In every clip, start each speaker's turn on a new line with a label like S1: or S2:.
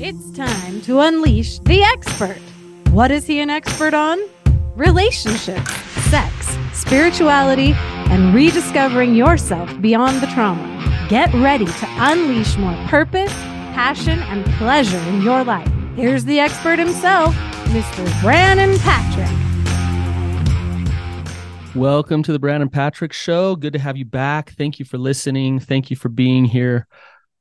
S1: It's time to unleash the expert. What is he an expert on? Relationships, sex, spirituality, and rediscovering yourself beyond the trauma. Get ready to unleash more purpose, passion, and pleasure in your life. Here's the expert himself, Mr. Brannon Patrick.
S2: Welcome to the Brannon Patrick Show. Good to have you back. Thank you for listening. Thank you for being here.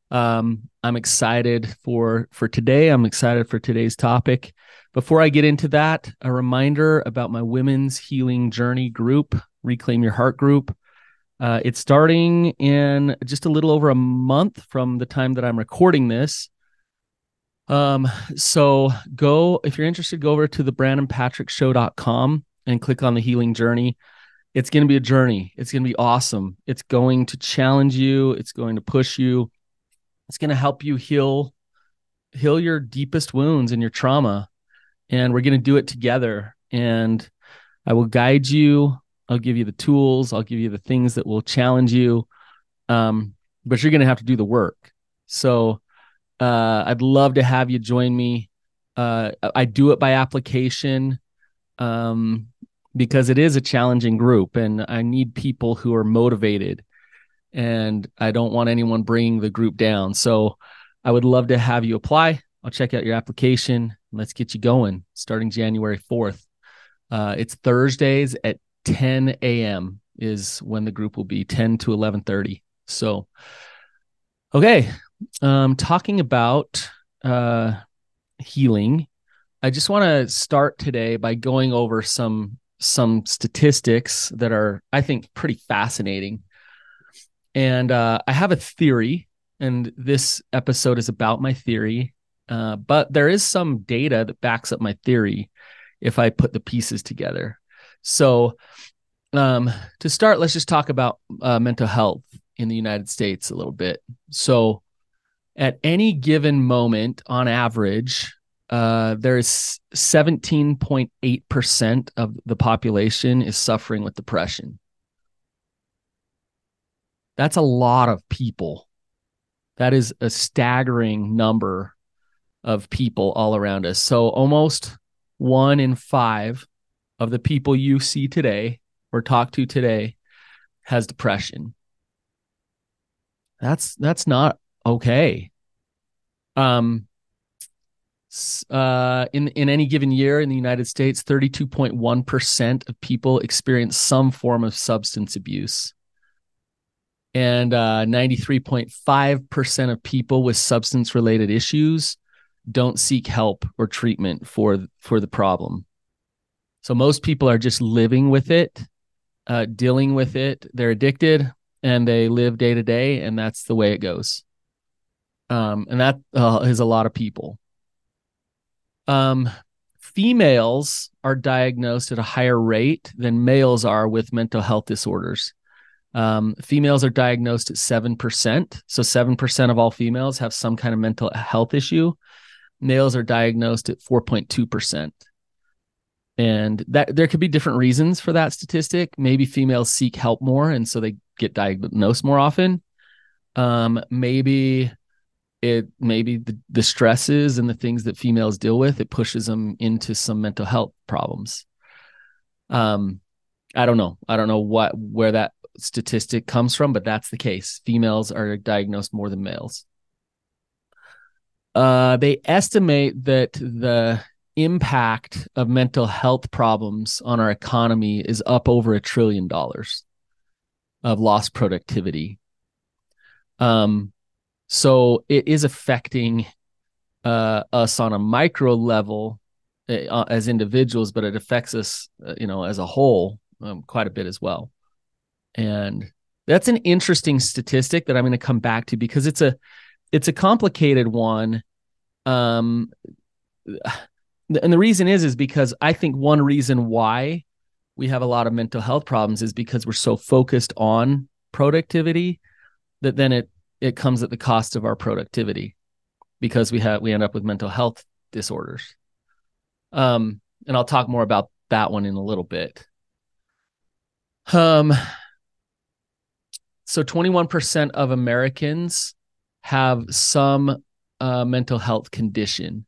S2: Um, I'm excited for for today. I'm excited for today's topic. Before I get into that, a reminder about my women's healing journey group, Reclaim Your Heart group. Uh, it's starting in just a little over a month from the time that I'm recording this. Um, so go if you're interested, go over to the brannonpatrickshow.com and click on the healing journey. It's going to be a journey. It's going to be awesome. It's going to challenge you. It's going to push you it's going to help you heal heal your deepest wounds and your trauma. And we're going to do it together. And I will guide you. I'll give you the tools. I'll give you the things that will challenge you. Um, but you're going to have to do the work. So uh, I'd love to have you join me. Uh, I do it by application um, because it is a challenging group, and I need people who are motivated and I don't want anyone bringing the group down. So I would love to have you apply. I'll check out your application. Let's get you going starting January 4th. Uh, it's Thursdays at 10 a.m. is when the group will be 10 to 11:30. So, okay, um, talking about uh, healing. I just want to start today by going over some some statistics that are, I think, pretty fascinating and uh, I have a theory, and this episode is about my theory. Uh, but there is some data that backs up my theory if I put the pieces together. So, um, to start, let's just talk about uh, mental health in the United States a little bit. So, at any given moment, on average, uh, there is 17.8% of the population is suffering with depression. That's a lot of people. That is a staggering number of people all around us. So almost one in five of the people you see today or talk to today has depression. That's that's not okay. Um uh, in in any given year in the United States, 32.1% of people experience some form of substance abuse and uh, 93.5% of people with substance related issues don't seek help or treatment for for the problem. So most people are just living with it uh, dealing with it. They're addicted and they live day to day and that's the way it goes. Um, and that uh, is a lot of people. Um, females are diagnosed at a higher rate than males are with mental health disorders um, females are diagnosed at 7%. So 7% of all females have some kind of mental health issue. Males are diagnosed at 4.2%. And that there could be different reasons for that statistic. Maybe females seek help more and so they get diagnosed more often. Um, maybe it maybe the, the stresses and the things that females deal with, it pushes them into some mental health problems. Um, I don't know. I don't know what where that statistic comes from, but that's the case. Females are diagnosed more than males. Uh, they estimate that the impact of mental health problems on our economy is up over a trillion dollars of lost productivity. Um, so it is affecting uh, us on a micro level uh, as individuals, but it affects us, uh, you know, as a whole um, quite a bit as well. And that's an interesting statistic that I'm going to come back to because it's a it's a complicated one. Um and the reason is is because I think one reason why we have a lot of mental health problems is because we're so focused on productivity that then it it comes at the cost of our productivity because we have we end up with mental health disorders. Um and I'll talk more about that one in a little bit. Um so 21% of Americans have some uh, mental health condition.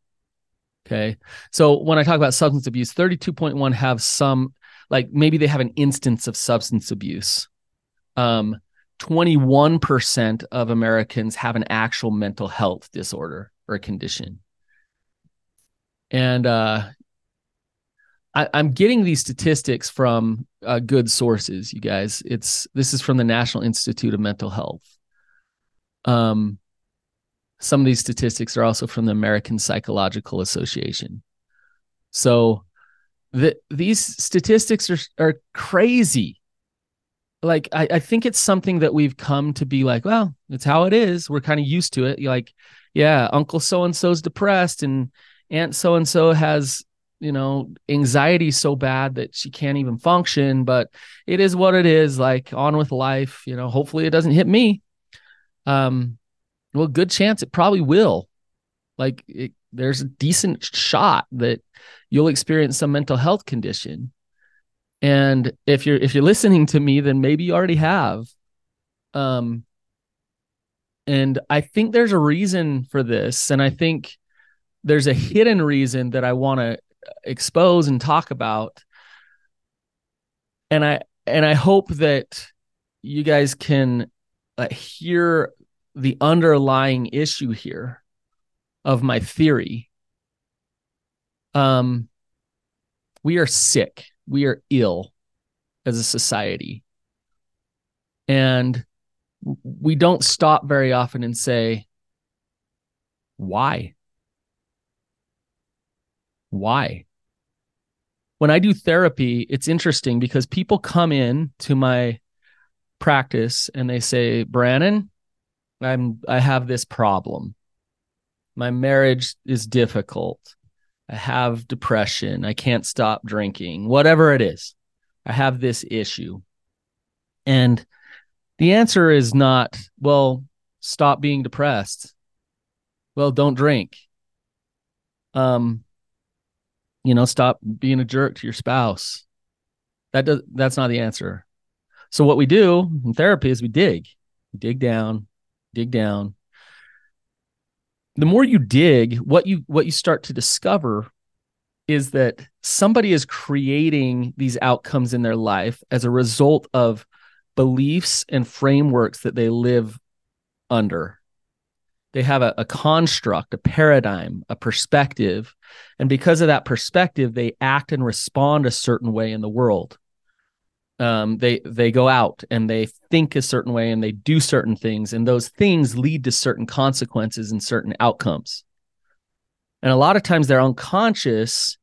S2: Okay. So when I talk about substance abuse, 32.1 have some, like maybe they have an instance of substance abuse. Um, 21% of Americans have an actual mental health disorder or condition. And uh, I, am getting these statistics from uh, good sources, you guys. It's this is from the National Institute of Mental Health. Um, some of these statistics are also from the American Psychological Association. So the, these statistics are, are crazy. Like, I, I think it's something that we've come to be like, well, it's how it is. We're kind of used to it. You're like, yeah, Uncle so and so's depressed and Aunt so and so has, you know, anxiety so bad that she can't even function, but it is what it is. Like, on with life. You know, hopefully it doesn't hit me. Um, well, good chance it probably will. Like it, there's a decent shot that you'll experience some mental health condition. And if you're if you're listening to me, then maybe you already have. Um and I think there's a reason for this. And I think there's a hidden reason that I want to expose and talk about. And I and I hope that you guys can uh, hear the underlying issue here of my theory. Um, we are sick. We are ill as a society. And we don't stop very often and say, why? Why? When I do therapy, it's interesting because people come in to my practice and they say, Brannon, I'm I have this problem. My marriage is difficult. I have depression. I can't stop drinking. Whatever it is. I have this issue. And the answer is not, well, stop being depressed. Well, don't drink. Um you know, stop being a jerk to your spouse. That does that's not the answer. So what we do in therapy is we dig. We dig down, dig down the more you dig what you what you start to discover is that somebody is creating these outcomes in their life as a result of beliefs and frameworks that they live under they have a, a, construct a paradigm a perspective. And because of that perspective they act and respond a certain way in the world. Um, they they go out and they think a certain way and they do certain things. And those things lead to certain consequences and certain outcomes. And a lot of times they're unconscious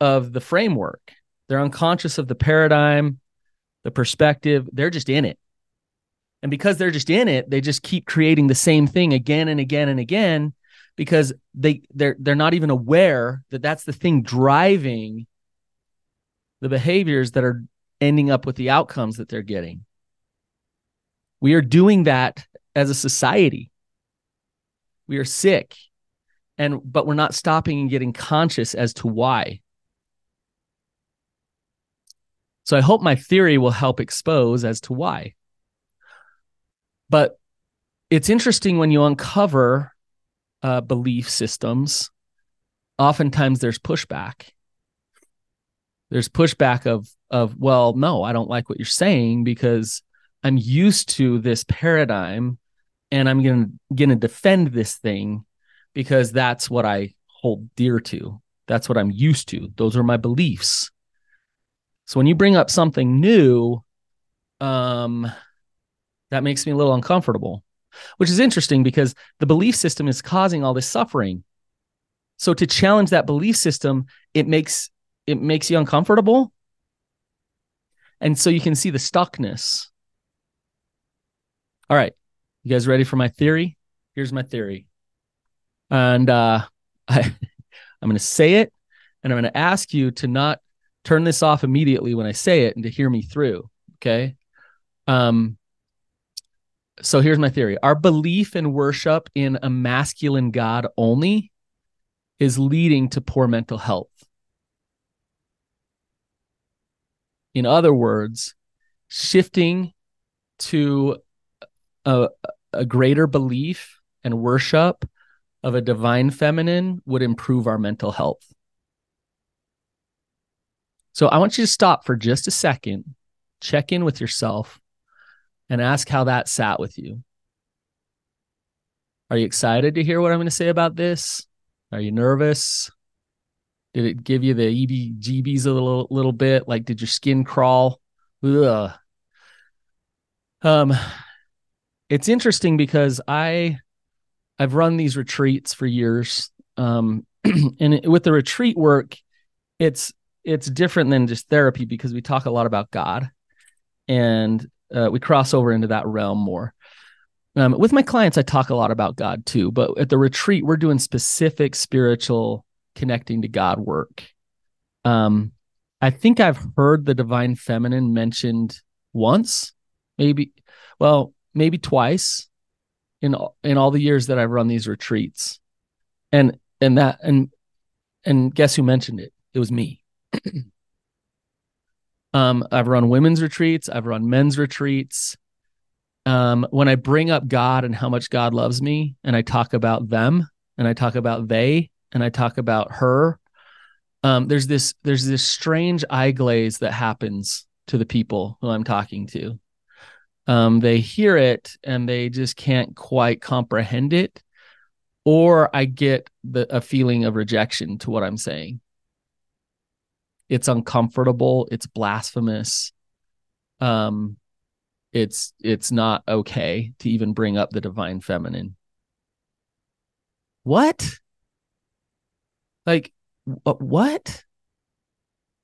S2: of the framework. They're unconscious of the paradigm the perspective. They're just in it and because they're just in it they just keep creating the same thing again and again and again because they they're they're not even aware that that's the thing driving the behaviors that are ending up with the outcomes that they're getting. We are doing that as a society. We are sick and but we're not stopping and getting conscious as to why. So I hope my theory will help expose as to why. But it's interesting when you uncover uh, belief systems, oftentimes there's pushback. There's pushback of of well no i don't like what you're saying because i'm used to this paradigm and i'm going to defend this thing because that's what i hold dear to. That's what i'm used to. Those are my beliefs. So when you bring up something new um that makes me a little uncomfortable which is interesting because the belief system is causing all this suffering so to challenge that belief system it makes it makes you uncomfortable. And so you can see the stuckness. All right. You guys ready for my theory? Here's my theory. And uh I I'm going to say it and I'm going to ask you to not turn this off immediately when I say it and to hear me through, okay? Um so here's my theory. Our belief and worship in a masculine god only is leading to poor mental health. In other words, shifting to a, a greater belief and worship of a divine feminine would improve our mental health. So I want you to stop for just a second, check in with yourself, and ask how that sat with you. Are you excited to hear what I'm going to say about this? Are you nervous? Did it give you the EBGBs a little little bit? Like, did your skin crawl? Ugh. Um, it's interesting because I I've run these retreats for years. Um, and with the retreat work, it's it's different than just therapy because we talk a lot about God, and uh, we cross over into that realm more. Um, with my clients, I talk a lot about God too, but at the retreat, we're doing specific spiritual connecting to God work. Um, I think I've heard the divine feminine mentioned once, maybe, well, maybe twice in in all the years that I've run these retreats, and and that and and guess who mentioned it? It was me. um, I've run women's retreats. I've run men's retreats. Um, when I bring up God and how much God loves me, and I talk about them, and I talk about they, and I talk about her, um, there's this there's this strange eye glaze that happens to the people who I'm talking to um, they hear it and they just can't quite comprehend it or i get the a feeling of rejection to what i'm saying it's uncomfortable. It's blasphemous. Um it's it's not okay to even bring up the divine feminine. What? Like what?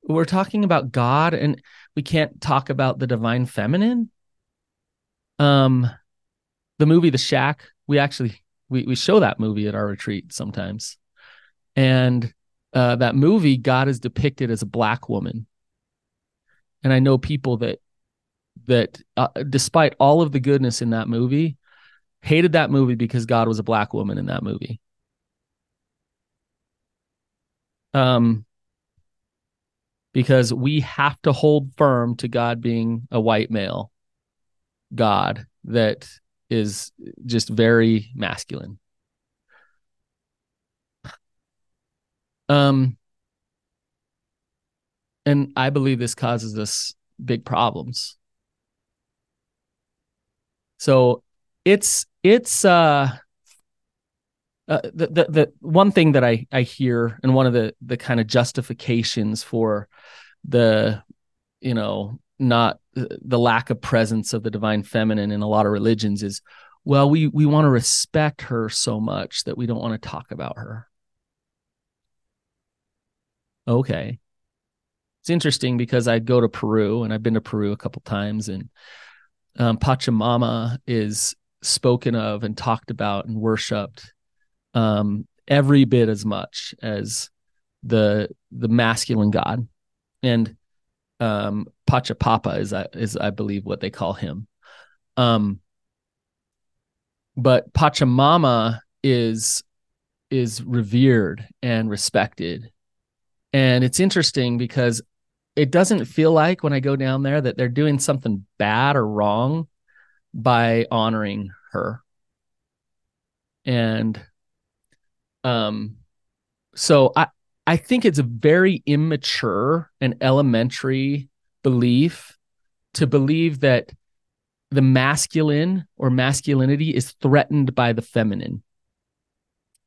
S2: We're talking about god and we can't talk about the divine feminine? Um, the movie The Shack, we actually we we show that movie at our retreat sometimes, and uh, that movie, God is depicted as a black woman, and I know people that that uh, despite all of the goodness in that movie, hated that movie because God was a black woman in that movie. Um, because we have to hold firm to God being a white male God that is just very masculine. Um, and I believe this causes us big problems. So it's it's uh, uh the, the the one thing that I I hear and one of the the kind of justifications for the you know not the lack of presence of the divine feminine in a lot of religions is well we we want to respect her so much that we don't want to talk about her okay it's interesting because i go to peru and i've been to peru a couple times and um, pachamama is spoken of and talked about and worshiped um, every bit as much as the the masculine god and um, Pachapapa is is I believe what they call him. Um, but Pachamama is is revered and respected, and it's interesting because it doesn't feel like when I go down there that they're doing something bad or wrong by honoring her. And um so I I think it's a very immature and elementary belief to believe that the masculine or masculinity is threatened by the feminine.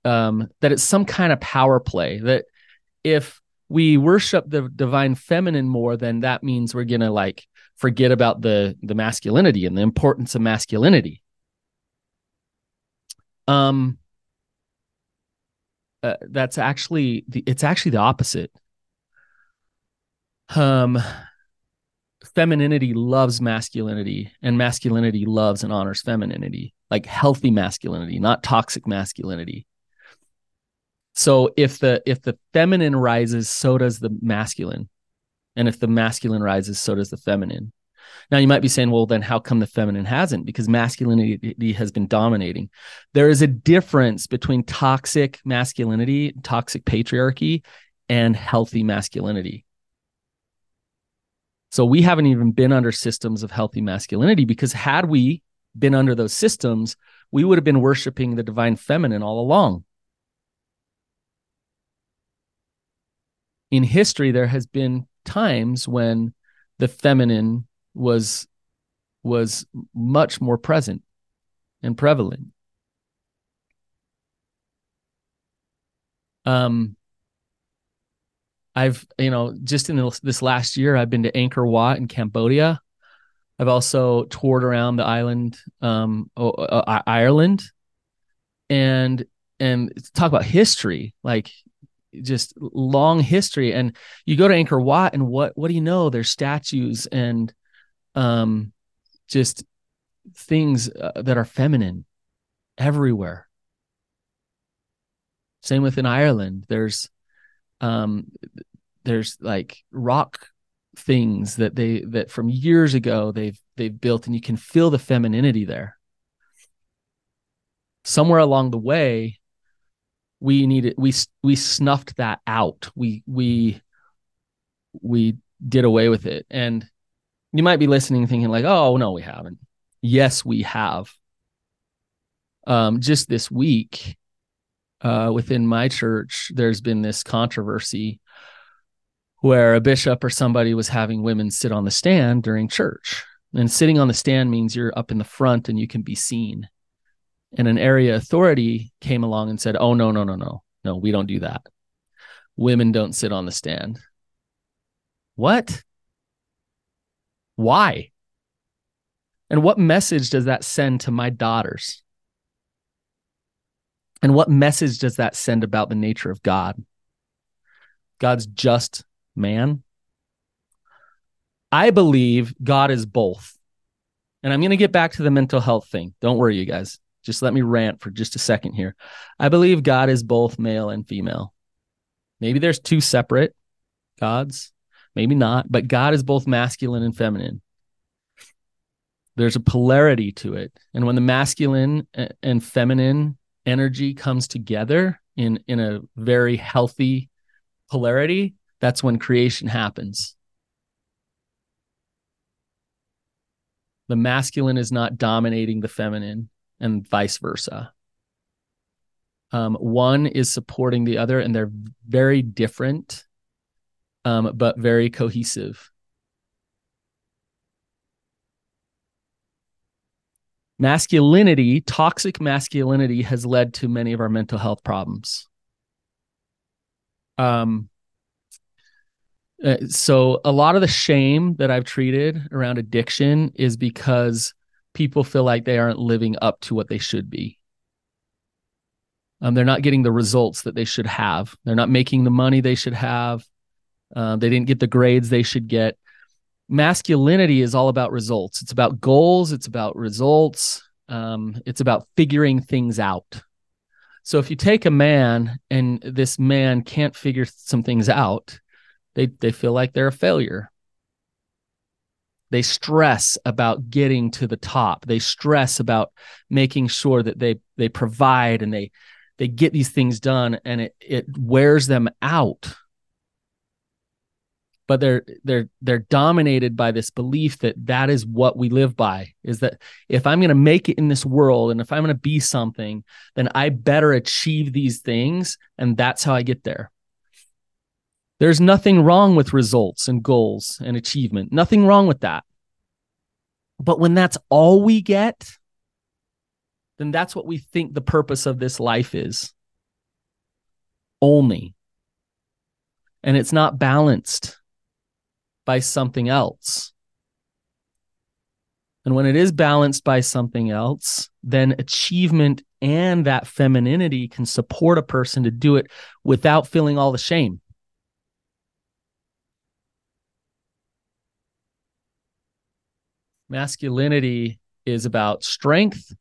S2: Um, that it's some kind of power play. That if we worship the divine feminine more, then that means we're gonna like forget about the the masculinity and the importance of masculinity. Um, uh, that's actually the it's actually the opposite um femininity loves masculinity and masculinity loves and honors femininity like healthy masculinity not toxic masculinity so if the if the feminine rises so does the masculine and if the masculine rises so does the feminine now you might be saying, well, then how come the feminine hasn't? Because masculinity has been dominating. There is a difference between toxic masculinity, toxic patriarchy, and healthy masculinity. So we haven't even been under systems of healthy masculinity because had we been under those systems, we would have been worshiping the divine feminine all along. In history there has been times when the feminine was was much more present and prevalent. Um i've you know just in this last year i've been to angkor wat in cambodia. I've also toured around the island um ireland. And and talk about history like just long history. And you go to Angkor Wat and what what do you know? There's statues and um just things uh, that are feminine everywhere. Same within Ireland. There's um there's like rock things that they that from years ago they've they've built and you can feel the femininity there. Somewhere along the way we needed we we snuffed that out. We we we did away with it. And you might be listening thinking like oh no we haven't. Yes we have. Um just this week uh within my church there's been this controversy where a bishop or somebody was having women sit on the stand during church. And sitting on the stand means you're up in the front and you can be seen and an area authority came along and said, "Oh no, no, no, no. No, we don't do that. Women don't sit on the stand." What? Why? And what message does that send to my daughters? And what message does that send about the nature of God? God's just man. I believe God is both. And I'm going to get back to the mental health thing. Don't worry, you guys. Just let me rant for just a second here. I believe God is both male and female. Maybe there's two separate gods, maybe not, but God is both masculine and feminine. There's a polarity to it. And when the masculine and feminine energy comes together in in a very healthy polarity, that's when creation happens. The masculine is not dominating the feminine and vice versa. Um, one is supporting the other, and they're very different, um, but very cohesive. Masculinity, toxic masculinity, has led to many of our mental health problems. Um, uh, so a lot of the shame that I've treated around addiction is because people feel like they aren't living up to what they should be. Um, they're not getting the results that they should have. They're not making the money they should have. Uh, they didn't get the grades they should get. Masculinity is all about results. It's about goals. It's about results. Um, it's about figuring things out. So if you take a man and this man can't figure some things out, they they feel like they're a failure. They stress about getting to the top. They stress about making sure that they they provide and they they get these things done and it it wears them out. But they're they're they're dominated by this belief that that is what we live by is that if I'm going to make it in this world and if I'm going to be something then I better achieve these things and that's how I get there. There's nothing wrong with results and goals and achievement. Nothing wrong with that. But when that's all we get, then that's what we think the purpose of this life is. Only. And it's not balanced by something else. And when it is balanced by something else, then achievement and that femininity can support a person to do it without feeling all the shame. Masculinity is about strength,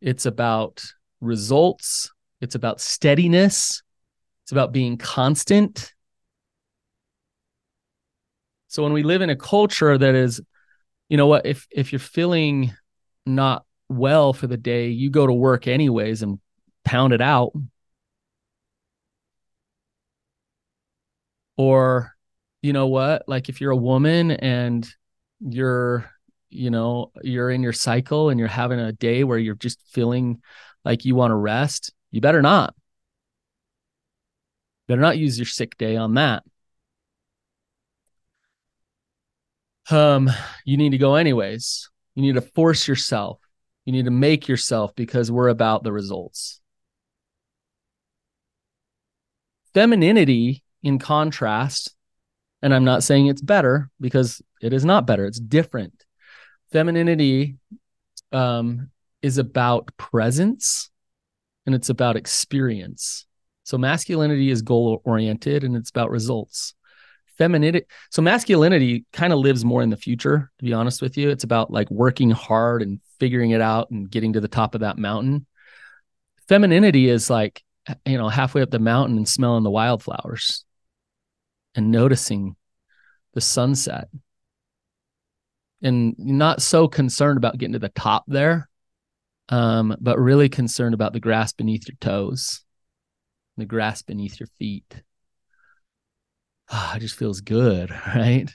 S2: it's about results, it's about steadiness, it's about being constant. So when we live in a culture that is, you know what, if if you're feeling not well for the day, you go to work anyways and pound it out. Or, you know what, like if you're a woman and you're you know you're in your cycle and you're having a day where you're just feeling like you want to rest you better not. Better not use your sick day on that. Um you need to go anyways. You need to force yourself. You need to make yourself because we're about the results. Femininity in contrast and i'm not saying it's better because it is not better it's different. Femininity um, is about presence and it's about experience. So masculinity is goal oriented and it's about results. Femininity, so masculinity kind of lives more in the future, to be honest with you. It's about like working hard and figuring it out and getting to the top of that mountain. Femininity is like, you know, halfway up the mountain and smelling the wildflowers and noticing the sunset and not so concerned about getting to the top there, um, but really concerned about the grass beneath your toes, the grass beneath your feet. Ah, it just feels good, right?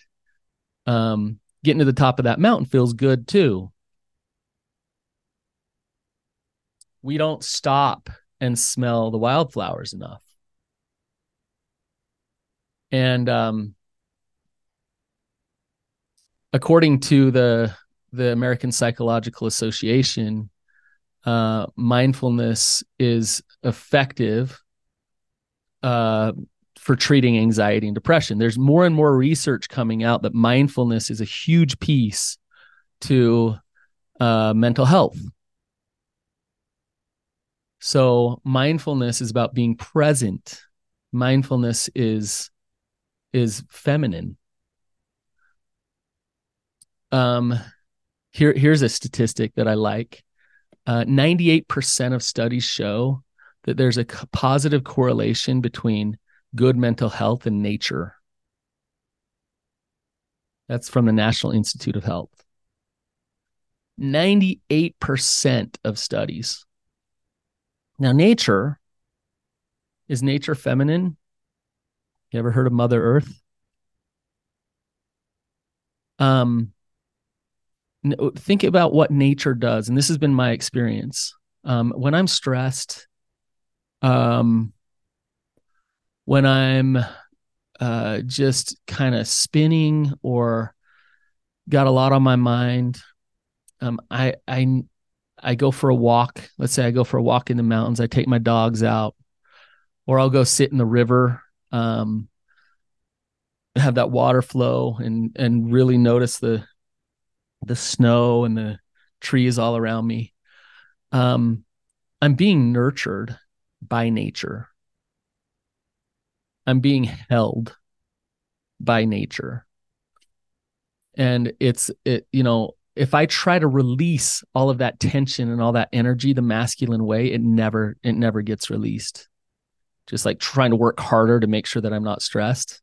S2: Um, getting to the top of that mountain feels good too. We don't stop and smell the wildflowers enough. And um, according to the the American Psychological Association, uh, mindfulness is effective uh, for treating anxiety and depression. There's more and more research coming out that mindfulness is a huge piece to uh, mental health. So mindfulness is about being present. Mindfulness is is feminine. Um, here here's a statistic that I like. Uh, 98% of studies show that there's a positive correlation between good mental health and nature. That's from the National Institute of Health. 98% of studies. Now, nature is nature feminine? You ever heard of Mother Earth? Um, think about what nature does, and this has been my experience. Um, when I'm stressed, um, when I'm uh, just kind of spinning or got a lot on my mind, um, I I I go for a walk. Let's say I go for a walk in the mountains. I take my dogs out, or I'll go sit in the river, um, have that water flow, and and really notice the the snow and the trees all around me. Um, I'm being nurtured by nature. I'm being held by nature. And it's it, you know, if I try to release all of that tension and all that energy the masculine way, it never it never gets released. Just like trying to work harder to make sure that I'm not stressed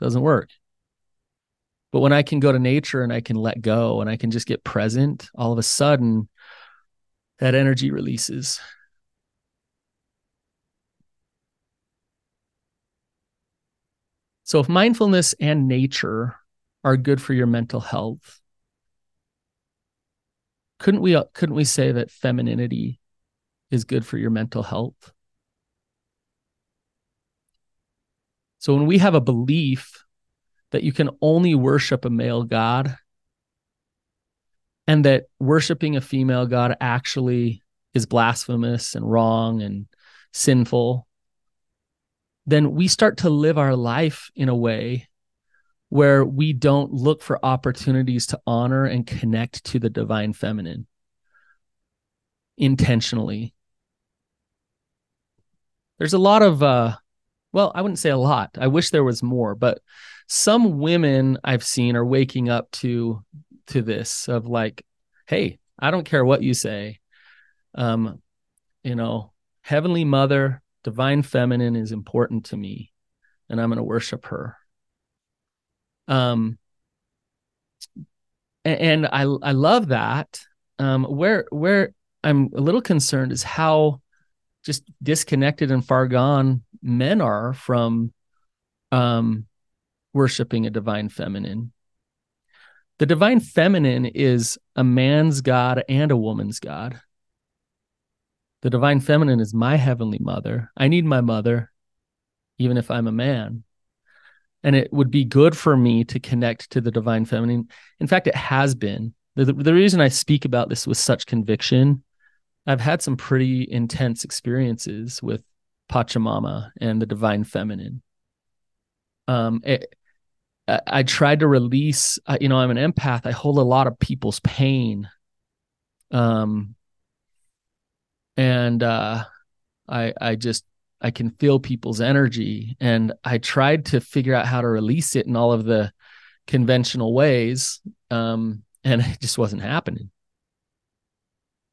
S2: doesn't work. But when I can go to nature and I can let go and I can just get present, all of a sudden that energy releases. So if mindfulness and nature are good for your mental health, couldn't we uh, couldn't we say that femininity is good for your mental health? So when we have a belief that you can only worship a male god and that worshiping a female god actually is blasphemous and wrong and sinful, then we start to live our life in a way where we don't look for opportunities to honor and connect to the divine feminine intentionally. There's a lot of uh well, I wouldn't say a lot. I wish there was more, but some women I've seen are waking up to to this of like, hey, I don't care what you say. Um, you know, heavenly mother, divine feminine is important to me, and I'm going to worship her. Um, and, and I I love that. Um, where where I'm a little concerned is how just disconnected and far gone men are from um worshiping a divine feminine. The divine feminine is a man's God and a woman's God. The divine feminine is my heavenly mother. I need my mother, even if I'm a man. and it would be good for me to connect to the divine feminine. In fact, it has been. The, the reason I speak about this with such conviction, I've had some pretty intense experiences with Pachamama and the divine feminine. Um, it, I, tried to release, you know, I'm an empath. I hold a lot of people's pain. Um, and uh, I, I just I can feel people's energy. And I tried to figure out how to release it in all of the conventional ways. Um, and it just wasn't happening.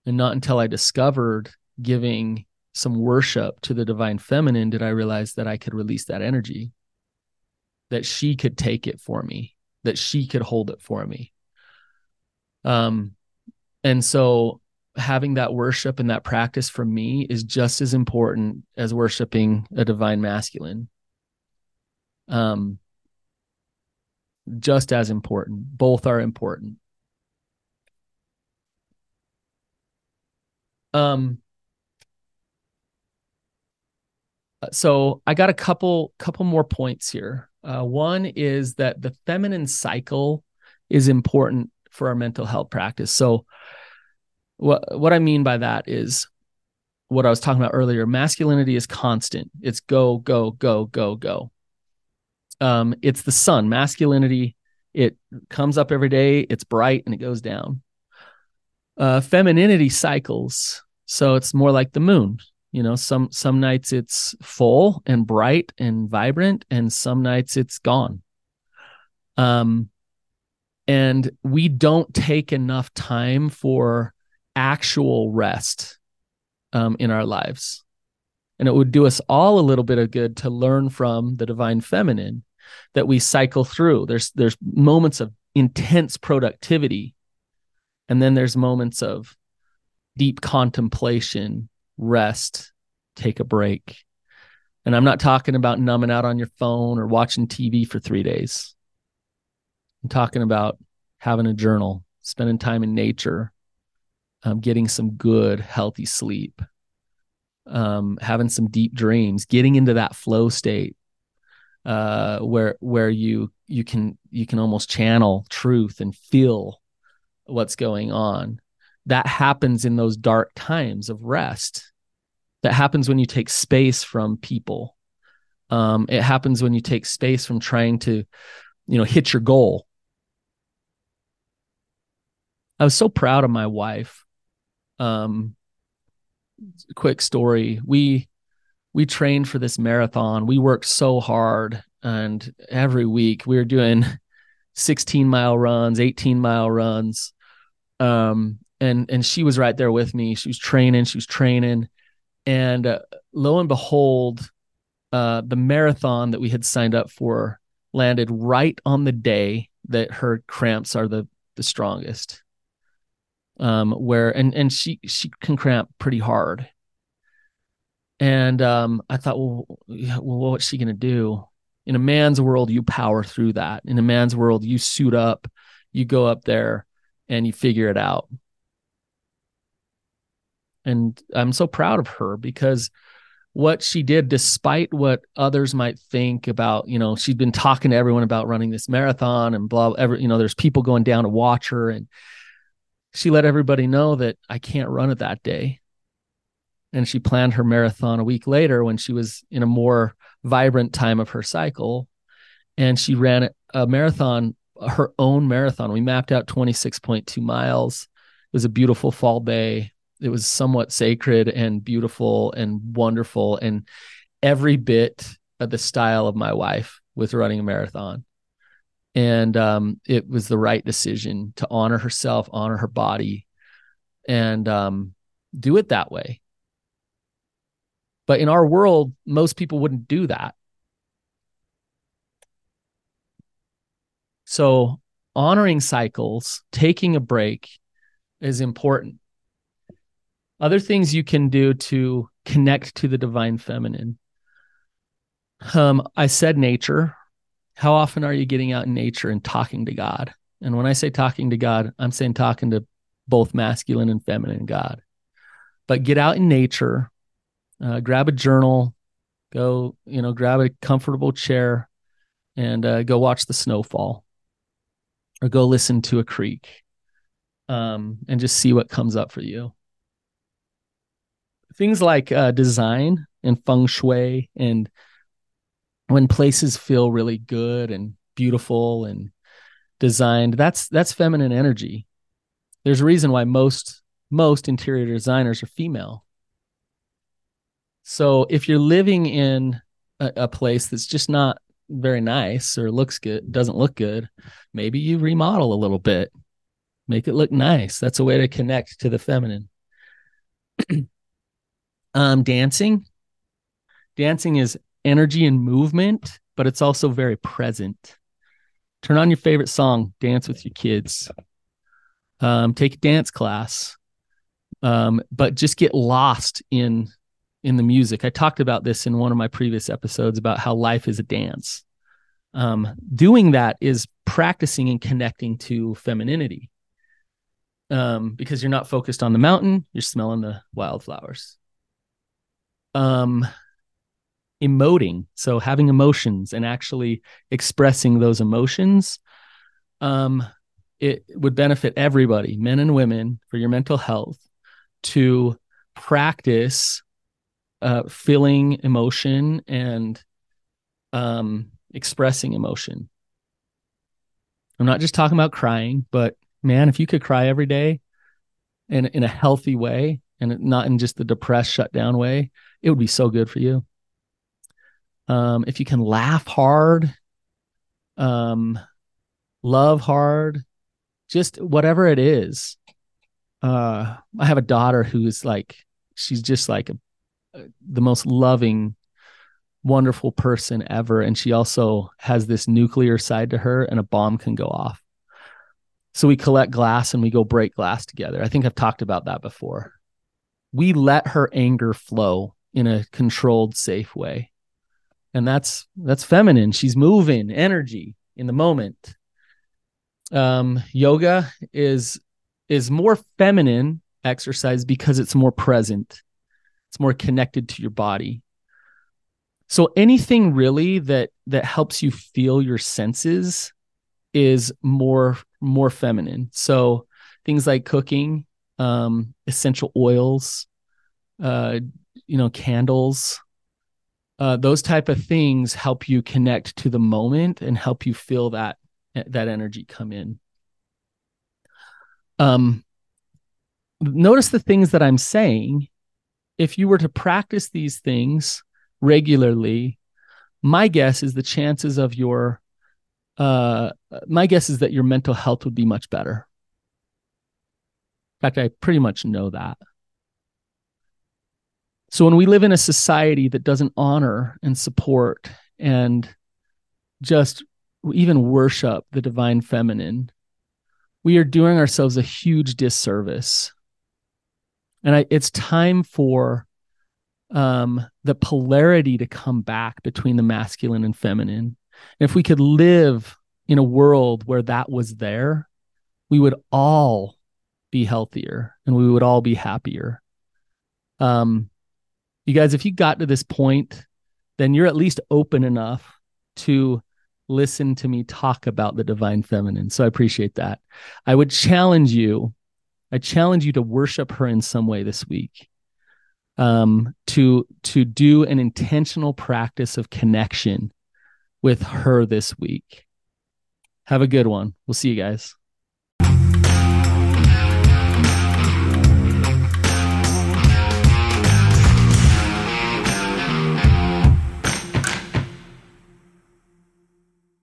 S2: And not until I discovered giving some worship to the divine feminine did I realize that I could release that energy, that she could take it for me, that she could hold it for me. Um, and so having that worship and that practice for me is just as important as worshiping a divine masculine. Um, just as important. Both are important. Um, so I got a couple couple more points here. Uh, one is that the feminine cycle is important for our mental health practice. So what what I mean by that is what I was talking about earlier. Masculinity is constant. It's go, go, go, go, go. Um, it's the sun. Masculinity, it comes up every day, it's bright and it goes down. Uh, femininity cycles. So it's more like the moon. You know, some some nights it's full and bright and vibrant, and some nights it's gone. Um, and we don't take enough time for actual rest um, in our lives. And it would do us all a little bit of good to learn from the divine feminine that we cycle through. There's there's moments of intense productivity, and then there's moments of deep contemplation, rest, take a break. And I'm not talking about numbing out on your phone or watching TV for three days. I'm talking about having a journal, spending time in nature, um, getting some good, healthy sleep, um, having some deep dreams, getting into that flow state uh, where where you you can you can almost channel truth and feel what's going on. That happens in those dark times of rest. That happens when you take space from people. Um, it happens when you take space from trying to, you know, hit your goal. I was so proud of my wife um quick story we we trained for this marathon we worked so hard and every week we were doing 16 mile runs 18 mile runs um and and she was right there with me she was training she was training and uh, lo and behold uh the marathon that we had signed up for landed right on the day that her cramps are the the strongest um, where and and she she can cramp pretty hard. And um, I thought, well, well, what's she gonna do? In a man's world, you power through that. In a man's world, you suit up, you go up there, and you figure it out. And I'm so proud of her because what she did, despite what others might think about, you know, she'd been talking to everyone about running this marathon and blah, every you know, there's people going down to watch her and she let everybody know that I can't run it that day. And she planned her marathon a week later when she was in a more vibrant time of her cycle. And she ran a marathon, her own marathon. We mapped out 26.2 miles. It was a beautiful fall day. It was somewhat sacred and beautiful and wonderful. And every bit of the style of my wife with running a marathon and um, it was the right decision to honor herself, honor her body, and um, do it that way. But in our world, most people wouldn't do that. So, honoring cycles, taking a break is important. Other things you can do to connect to the divine feminine. Um, I said nature, how often are you getting out in nature and talking to God? And when I say talking to God, I'm saying talking to both masculine and feminine God. But get out in nature, uh, grab a journal, go, you know, grab a comfortable chair, and uh, go watch the snowfall or go listen to a creek um, and just see what comes up for you. Things like uh, design and feng shui, and when places feel really good and beautiful and designed, that's that's feminine energy. There's a reason why most most interior designers are female. So if you're living in a, a place that's just not very nice or looks good, doesn't look good, maybe you remodel a little bit, make it look nice. That's a way to connect to the feminine. um, dancing. Dancing is energy and movement, but it's also very present. Turn on your favorite song, dance with your kids. Um, take a dance class, um, but just get lost in in the music. I talked about this in one of my previous episodes about how life is a dance. Um, doing that is practicing and connecting to femininity um, because you're not focused on the mountain, you're smelling the wildflowers. Um, emoting, so having emotions and actually expressing those emotions, um, it would benefit everybody, men and women, for your mental health to practice uh, feeling emotion and um, expressing emotion. I'm not just talking about crying, but man, if you could cry every day in in a healthy way and not in just the depressed, shut down way, it would be so good for you. Um, if you can laugh hard, um, love hard, just whatever it is. Uh, I have a daughter who's like, she's just like a the most loving wonderful person ever and she also has this nuclear side to her and a bomb can go off so we collect glass and we go break glass together i think i've talked about that before we let her anger flow in a controlled safe way. And that's that's feminine. She's moving energy in the moment. Um yoga is is more feminine exercise because it's more present. It's more connected to your body. So anything really that that helps you feel your senses is more more feminine. So things like cooking um essential oils uh you know candles uh those type of things help you connect to the moment and help you feel that that energy come in um notice the things that i'm saying if you were to practice these things regularly, my guess is the chances of your uh my guess is that your mental health would be much better. In fact, I pretty much know that. So when we live in a society that doesn't honor and support and just even worship the divine feminine, we are doing ourselves a huge disservice and I, it's time for um, the polarity to come back between the masculine and feminine. And if we could live in a world where that was there, we would all be healthier and we would all be happier. Um, you guys, if you got to this point, then you're at least open enough to listen to me talk about the divine feminine. So I appreciate that. I would challenge you I challenge you to worship her in some way this week. Um, to to do an intentional practice of connection with her this week. Have a good one. We'll see you guys.